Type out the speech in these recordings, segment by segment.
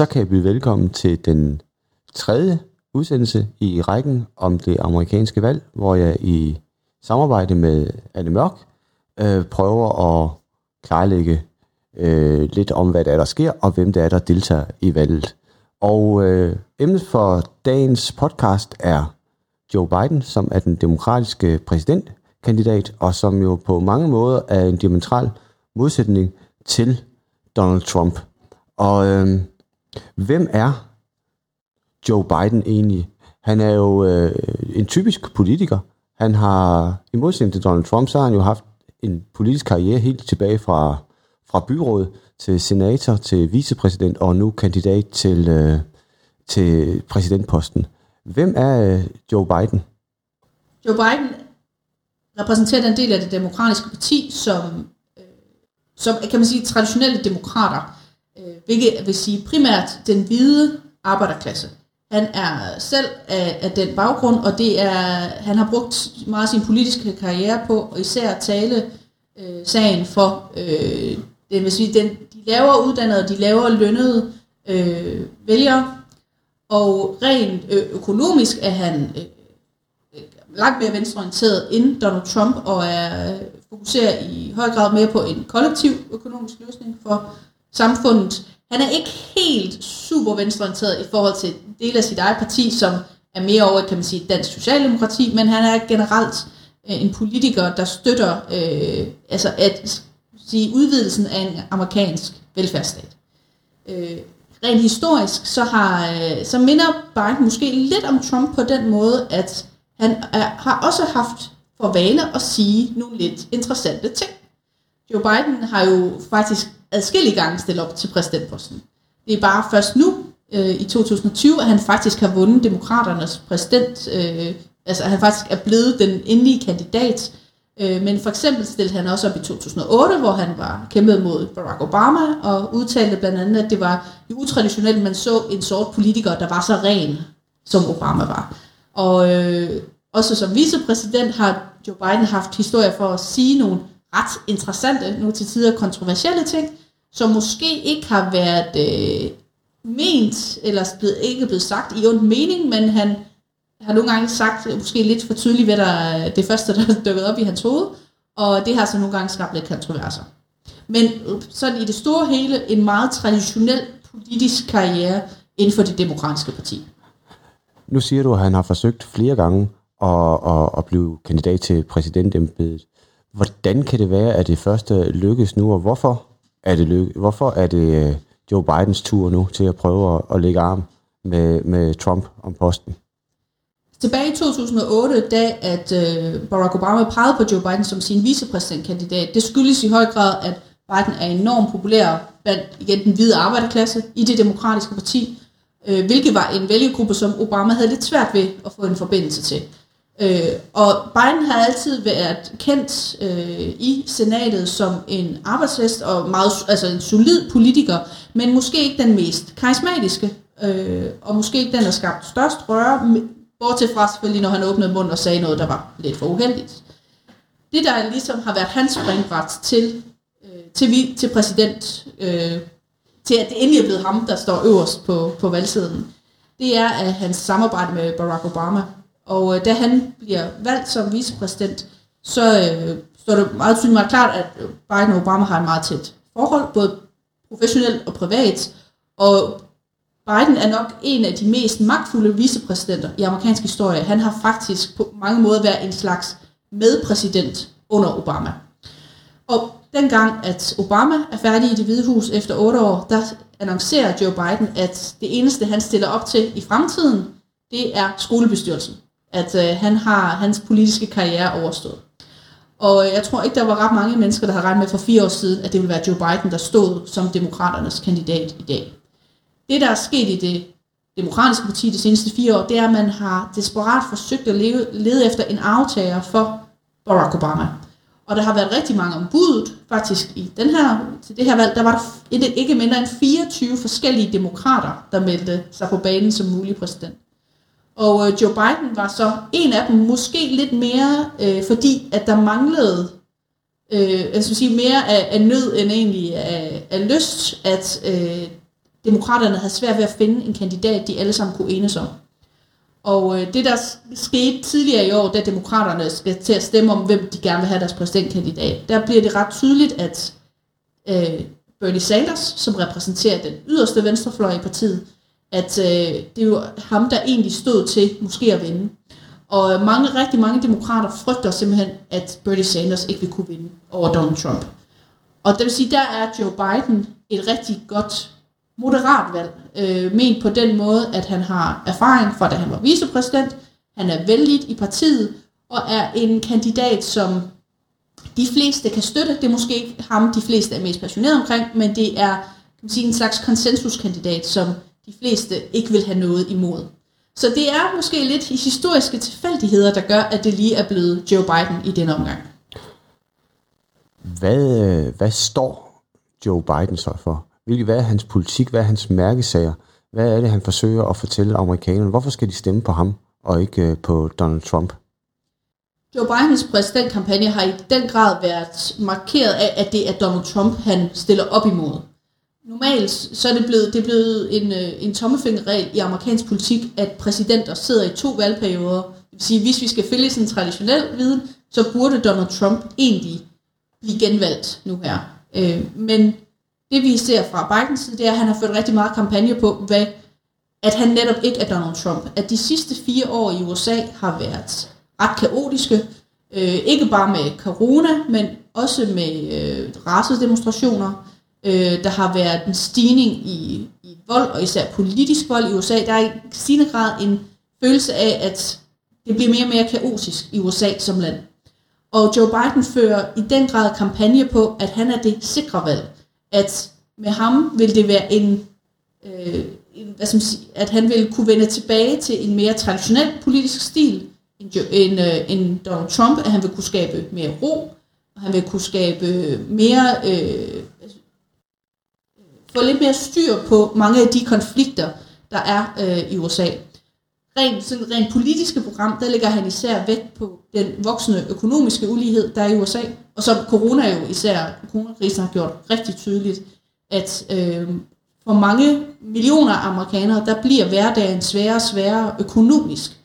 så kan jeg byde velkommen til den tredje udsendelse i rækken om det amerikanske valg, hvor jeg i samarbejde med Anne Mørk øh, prøver at klarlægge øh, lidt om, hvad der er, der sker, og hvem der er, der deltager i valget. Og øh, emnet for dagens podcast er Joe Biden, som er den demokratiske præsidentkandidat, og som jo på mange måder er en diametral modsætning til Donald Trump. Og øh, hvem er Joe Biden egentlig? Han er jo øh, en typisk politiker. Han har, i modsætning til Donald Trump, så har han jo haft en politisk karriere helt tilbage fra, fra byråd til senator, til vicepræsident og nu kandidat til, øh, til præsidentposten. Hvem er øh, Joe Biden? Joe Biden repræsenterer den del af det demokratiske parti, som, øh, som kan man sige, traditionelle demokrater, øh, hvilket vil sige primært den hvide arbejderklasse. Han er selv af, af den baggrund, og det er, han har brugt meget af sin politiske karriere på og især tale øh, sagen for øh, den, vil sige, den, de lavere uddannede, de lavere lønnede øh, vælgere, og rent øh, økonomisk er han øh, øh, langt mere venstreorienteret end Donald Trump, og er øh, fokuserer i høj grad mere på en kollektiv økonomisk løsning for samfundet. Han er ikke helt super venstreorienteret i forhold til del af sit eget parti, som er mere over, kan man sige, dansk socialdemokrati, men han er generelt øh, en politiker, der støtter øh, altså at sige udvidelsen af en amerikansk velfærdsstat. Øh, rent historisk, så, har, øh, så minder Biden måske lidt om Trump på den måde, at han er, har også haft for vane at sige nogle lidt interessante ting. Joe Biden har jo faktisk adskillige gange stille op til præsidentposten. Det er bare først nu, øh, i 2020, at han faktisk har vundet demokraternes præsident, øh, altså at han faktisk er blevet den endelige kandidat. Øh, men for eksempel stillede han også op i 2008, hvor han var kæmpet mod Barack Obama, og udtalte blandt andet, at det var utraditionelt, at man så en sort politiker, der var så ren, som Obama var. Og øh, også som vicepræsident har Joe Biden haft historier for at sige nogle ret interessante, nu til tider kontroversielle ting, som måske ikke har været øh, ment, eller blevet, ikke blevet sagt i ond mening, men han har nogle gange sagt, øh, måske lidt for tydeligt, hvad der øh, det første, der er dukket op i hans hoved, og det har så nogle gange skabt lidt kontroverser. Men øh, sådan i det store hele, en meget traditionel politisk karriere inden for det demokratiske parti. Nu siger du, at han har forsøgt flere gange at, at, at blive kandidat til præsidentembedet. Hvordan kan det være, at det første lykkes nu, og hvorfor er det, lykke, hvorfor er det øh, Joe Bidens tur nu til at prøve at, at lægge arm med, med Trump om posten? Tilbage i 2008, da at øh, Barack Obama pegede på Joe Biden som sin vicepræsidentkandidat, det skyldes i høj grad, at Biden er enormt populær blandt igen den hvide arbejderklasse i det demokratiske parti, øh, hvilket var en vælgergruppe, som Obama havde lidt svært ved at få en forbindelse til. Øh, og Biden har altid været kendt øh, i senatet som en arbejdshest og meget, altså en solid politiker, men måske ikke den mest karismatiske, øh, og måske ikke den, der skabt størst røre, bortset fra selvfølgelig, når han åbnede munden og sagde noget, der var lidt for uheldigt. Det, der ligesom har været hans springbræt til, øh, til, vi, til præsident, øh, til at det endelig er blevet ham, der står øverst på, på valgsiden, det er at hans samarbejde med Barack Obama. Og øh, da han bliver valgt som vicepræsident, så øh, står det meget tydeligt meget klart, at øh, Biden og Obama har en meget tæt forhold, både professionelt og privat. Og Biden er nok en af de mest magtfulde vicepræsidenter i amerikansk historie. Han har faktisk på mange måder været en slags medpræsident under Obama. Og dengang, at Obama er færdig i det hvide hus efter otte år, der annoncerer Joe Biden, at det eneste, han stiller op til i fremtiden, det er skolebestyrelsen. At øh, han har hans politiske karriere overstået. Og øh, jeg tror ikke, der var ret mange mennesker, der har regnet med for fire år siden, at det ville være Joe Biden, der stod som demokraternes kandidat i dag. Det, der er sket i det demokratiske parti de seneste fire år, det er, at man har desperat forsøgt at leve, lede efter en aftager for Barack Obama. Og der har været rigtig mange ombudet, faktisk i den her, til det her valg, der var der ikke mindre end 24 forskellige demokrater, der meldte sig på banen som mulig præsident. Og øh, Joe Biden var så en af dem, måske lidt mere, øh, fordi at der manglede øh, jeg skal sige, mere af, af nød end egentlig af, af lyst, at øh, demokraterne havde svært ved at finde en kandidat, de alle sammen kunne enes om. Og øh, det, der skete tidligere i år, da demokraterne skal til at stemme om, hvem de gerne vil have deres præsidentkandidat, der bliver det ret tydeligt, at øh, Bernie Sanders, som repræsenterer den yderste venstrefløj i partiet, at øh, det er jo ham, der egentlig stod til måske at vinde. Og mange, rigtig mange demokrater frygter simpelthen, at Bernie Sanders ikke vil kunne vinde over Donald Trump. Og det vil sige, der er Joe Biden et rigtig godt moderat valg. Øh, ment på den måde, at han har erfaring fra, da han var vicepræsident. Han er vældig i partiet, og er en kandidat, som de fleste kan støtte. Det er måske ikke ham, de fleste er mest passionerede omkring, men det er kan man sige, en slags konsensuskandidat, som de fleste ikke vil have noget imod. Så det er måske lidt historiske tilfældigheder, der gør, at det lige er blevet Joe Biden i den omgang. Hvad, øh, hvad står Joe Biden så for? Hvad er hans politik? Hvad er hans mærkesager? Hvad er det, han forsøger at fortælle amerikanerne? Hvorfor skal de stemme på ham og ikke øh, på Donald Trump? Joe Bidens præsidentkampagne har i den grad været markeret af, at det er Donald Trump, han stiller op imod. Normalt så er det blevet, det er blevet en, øh, en tommefingerregel i amerikansk politik, at præsidenter sidder i to valgperioder. Det vil sige, hvis vi skal følge sådan en traditionel viden, så burde Donald Trump egentlig blive genvalgt nu her. Øh, men det vi ser fra Bidens side, det er, at han har ført rigtig meget kampagne på, hvad, at han netop ikke er Donald Trump. At de sidste fire år i USA har været ret kaotiske. Øh, ikke bare med corona, men også med øh, racedemonstrationer. Øh, der har været en stigning i, i vold, og især politisk vold i USA. Der er i stigende grad en følelse af, at det bliver mere og mere kaotisk i USA som land. Og Joe Biden fører i den grad kampagne på, at han er det sikre valg. At med ham vil det være en, øh, en hvad skal man sige, at han vil kunne vende tilbage til en mere traditionel politisk stil, end, end, øh, end Donald Trump, at han vil kunne skabe mere ro, og han vil kunne skabe mere, øh, få lidt mere styr på mange af de konflikter, der er øh, i USA. Rent, sådan, rent politiske program, der lægger han især vægt på den voksende økonomiske ulighed, der er i USA, og som corona jo især, coronakrisen har gjort rigtig tydeligt, at øh, for mange millioner amerikanere, der bliver hverdagen sværere og sværere økonomisk.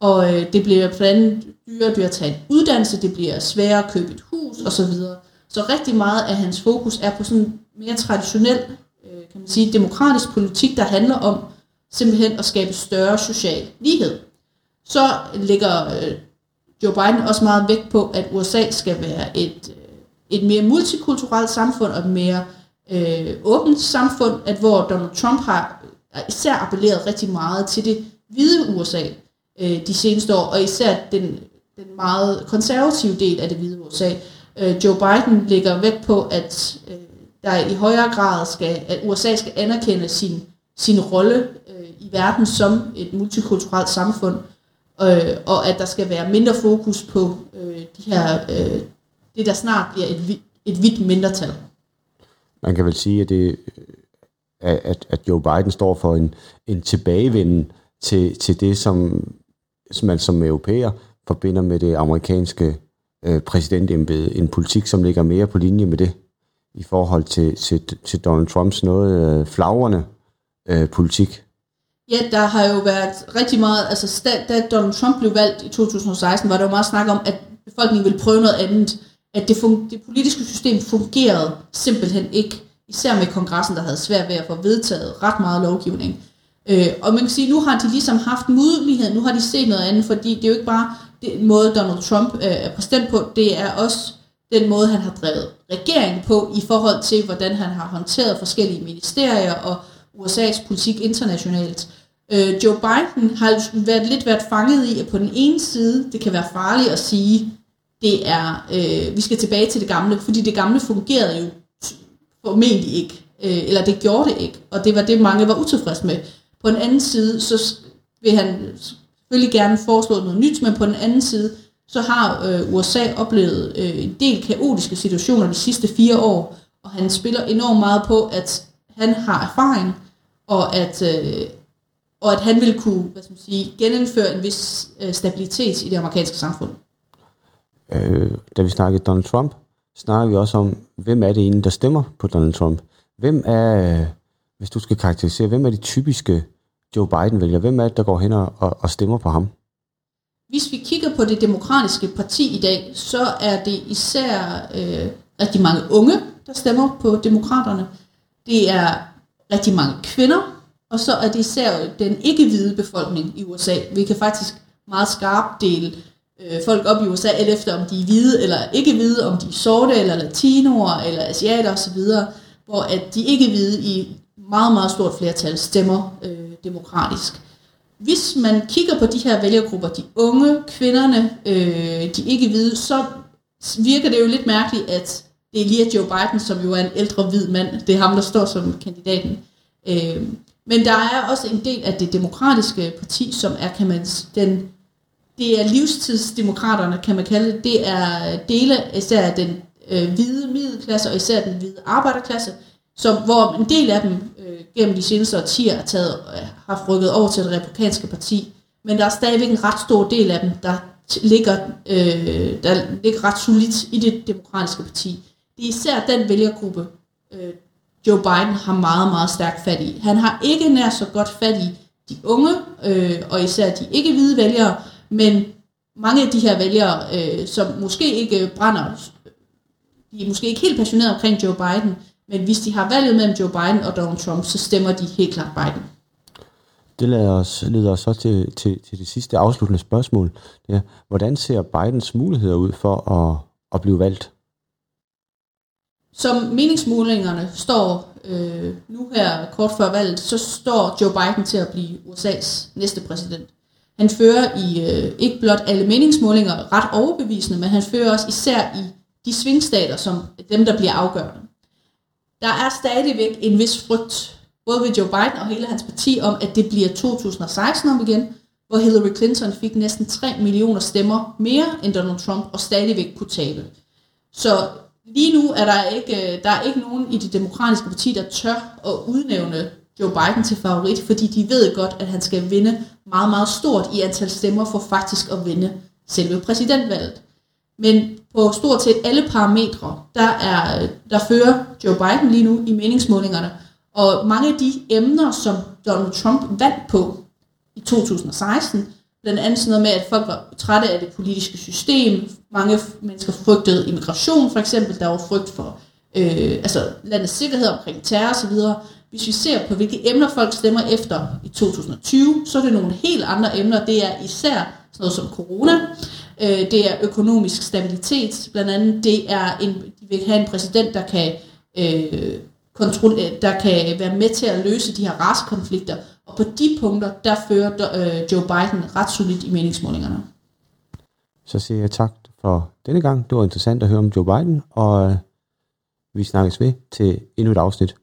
Og øh, det bliver blandt andet dyrere at tage en uddannelse, det bliver sværere at købe et hus osv. Så rigtig meget af hans fokus er på sådan mere traditionel, kan man sige, demokratisk politik, der handler om simpelthen at skabe større social lighed. Så ligger øh, Joe Biden også meget vægt på, at USA skal være et, øh, et mere multikulturelt samfund og et mere øh, åbent samfund, at hvor Donald Trump har især appelleret rigtig meget til det hvide USA øh, de seneste år, og især den, den meget konservative del af det hvide USA. Øh, Joe Biden lægger vægt på, at øh, der i højere grad skal, at USA skal anerkende sin, sin rolle øh, i verden som et multikulturelt samfund, øh, og at der skal være mindre fokus på øh, de her, øh, det der snart bliver et, et hvidt mindretal. Man kan vel sige, at, det, øh, at, at Joe Biden står for en, en tilbagevenden til, til det, som, som man som europæer forbinder med det amerikanske øh, præsidentembede. En politik, som ligger mere på linje med det i forhold til, til, til Donald Trumps noget øh, flagrende øh, politik. Ja, der har jo været rigtig meget, altså da Donald Trump blev valgt i 2016, var der jo meget snak om, at befolkningen ville prøve noget andet at det, fun- det politiske system fungerede simpelthen ikke, især med kongressen, der havde svært ved at få vedtaget ret meget lovgivning. Øh, og man kan sige, nu har de ligesom haft mulighed, nu har de set noget andet, fordi det er jo ikke bare den måde, Donald Trump øh, er præsident på, det er også den måde, han har drevet regering på, i forhold til, hvordan han har håndteret forskellige ministerier og USA's politik internationalt. Øh, Joe Biden har været lidt været fanget i, at på den ene side, det kan være farligt at sige, det er, øh, vi skal tilbage til det gamle, fordi det gamle fungerede jo formentlig ikke, øh, eller det gjorde det ikke, og det var det, mange var utilfredse med. På den anden side, så vil han selvfølgelig gerne foreslå noget nyt, men på den anden side, så har øh, USA oplevet øh, en del kaotiske situationer de sidste fire år, og han spiller enormt meget på, at han har erfaring, og at, øh, og at han vil kunne hvad skal man sige, genindføre en vis øh, stabilitet i det amerikanske samfund øh, da vi snakkede Donald Trump, snakker vi også om, hvem er det egentlig, der stemmer på Donald Trump? Hvem er, hvis du skal karakterisere, hvem er de typiske Joe Biden-vælgere? Hvem er det, der går hen og, og stemmer på ham? Hvis vi kigger på det demokratiske parti i dag, så er det især øh, rigtig mange unge, der stemmer på demokraterne. Det er rigtig mange kvinder, og så er det især den ikke-hvide befolkning i USA. Vi kan faktisk meget skarpt dele øh, folk op i USA, alt efter om de er hvide eller ikke hvide, om de er sorte eller latinoer eller asiater osv., hvor at de ikke hvide i meget, meget stort flertal stemmer øh, demokratisk. Hvis man kigger på de her vælgergrupper, de unge, kvinderne, øh, de ikke hvide, så virker det jo lidt mærkeligt, at det er lige Joe Biden, som jo er en ældre hvid mand. Det er ham, der står som kandidaten. Øh, men der er også en del af det demokratiske parti, som er, kan man, den, det er livstidsdemokraterne, kan man kalde det. Det er dele især den øh, hvide middelklasse, og især den hvide arbejderklasse, som, hvor en del af dem øh, gennem de seneste årtier er taget, øh, har rykket over til det republikanske parti. Men der er stadigvæk en ret stor del af dem, der ligger, øh, der ligger ret solidt i det demokratiske parti. Det er især den vælgergruppe, øh, Joe Biden har meget, meget stærkt fat i. Han har ikke nær så godt fat i de unge, øh, og især de ikke-hvide vælgere, men mange af de her vælgere, øh, som måske ikke brænder, de er måske ikke helt passionerede omkring Joe Biden, men hvis de har valget mellem Joe Biden og Donald Trump, så stemmer de helt klart Biden. Det leder os, leder os så til, til, til det sidste afsluttende spørgsmål. Det er, hvordan ser Bidens muligheder ud for at, at blive valgt? Som meningsmålingerne står øh, nu her kort før valget, så står Joe Biden til at blive USA's næste præsident. Han fører i øh, ikke blot alle meningsmålinger ret overbevisende, men han fører også især i de svingstater, som dem, der bliver afgørende. Der er stadigvæk en vis frygt, både ved Joe Biden og hele hans parti, om at det bliver 2016 om igen, hvor Hillary Clinton fik næsten 3 millioner stemmer mere end Donald Trump og stadigvæk kunne tabe. Så lige nu er der ikke, øh, der er ikke nogen i det demokratiske parti, der tør at udnævne Joe Biden til favorit, fordi de ved godt, at han skal vinde meget, meget stort i antal stemmer for faktisk at vinde selve præsidentvalget. Men på stort set alle parametre, der, er, der fører Joe Biden lige nu i meningsmålingerne. Og mange af de emner, som Donald Trump vandt på i 2016, blandt andet sådan noget med, at folk var trætte af det politiske system. Mange mennesker frygtede immigration, for eksempel. Der var frygt for øh, altså landets sikkerhed omkring terror osv. Hvis vi ser på, hvilke emner folk stemmer efter i 2020, så er det nogle helt andre emner. Det er især sådan noget som corona, øh, det er økonomisk stabilitet, blandt andet det er, en, de vil have en præsident, der kan, øh, kontrol, øh, der kan være med til at løse de her racekonflikter, og på de punkter, der fører øh, Joe Biden ret solidt i meningsmålingerne. Så siger jeg tak for denne gang. Det var interessant at høre om Joe Biden, og øh, vi snakkes ved til endnu et afsnit.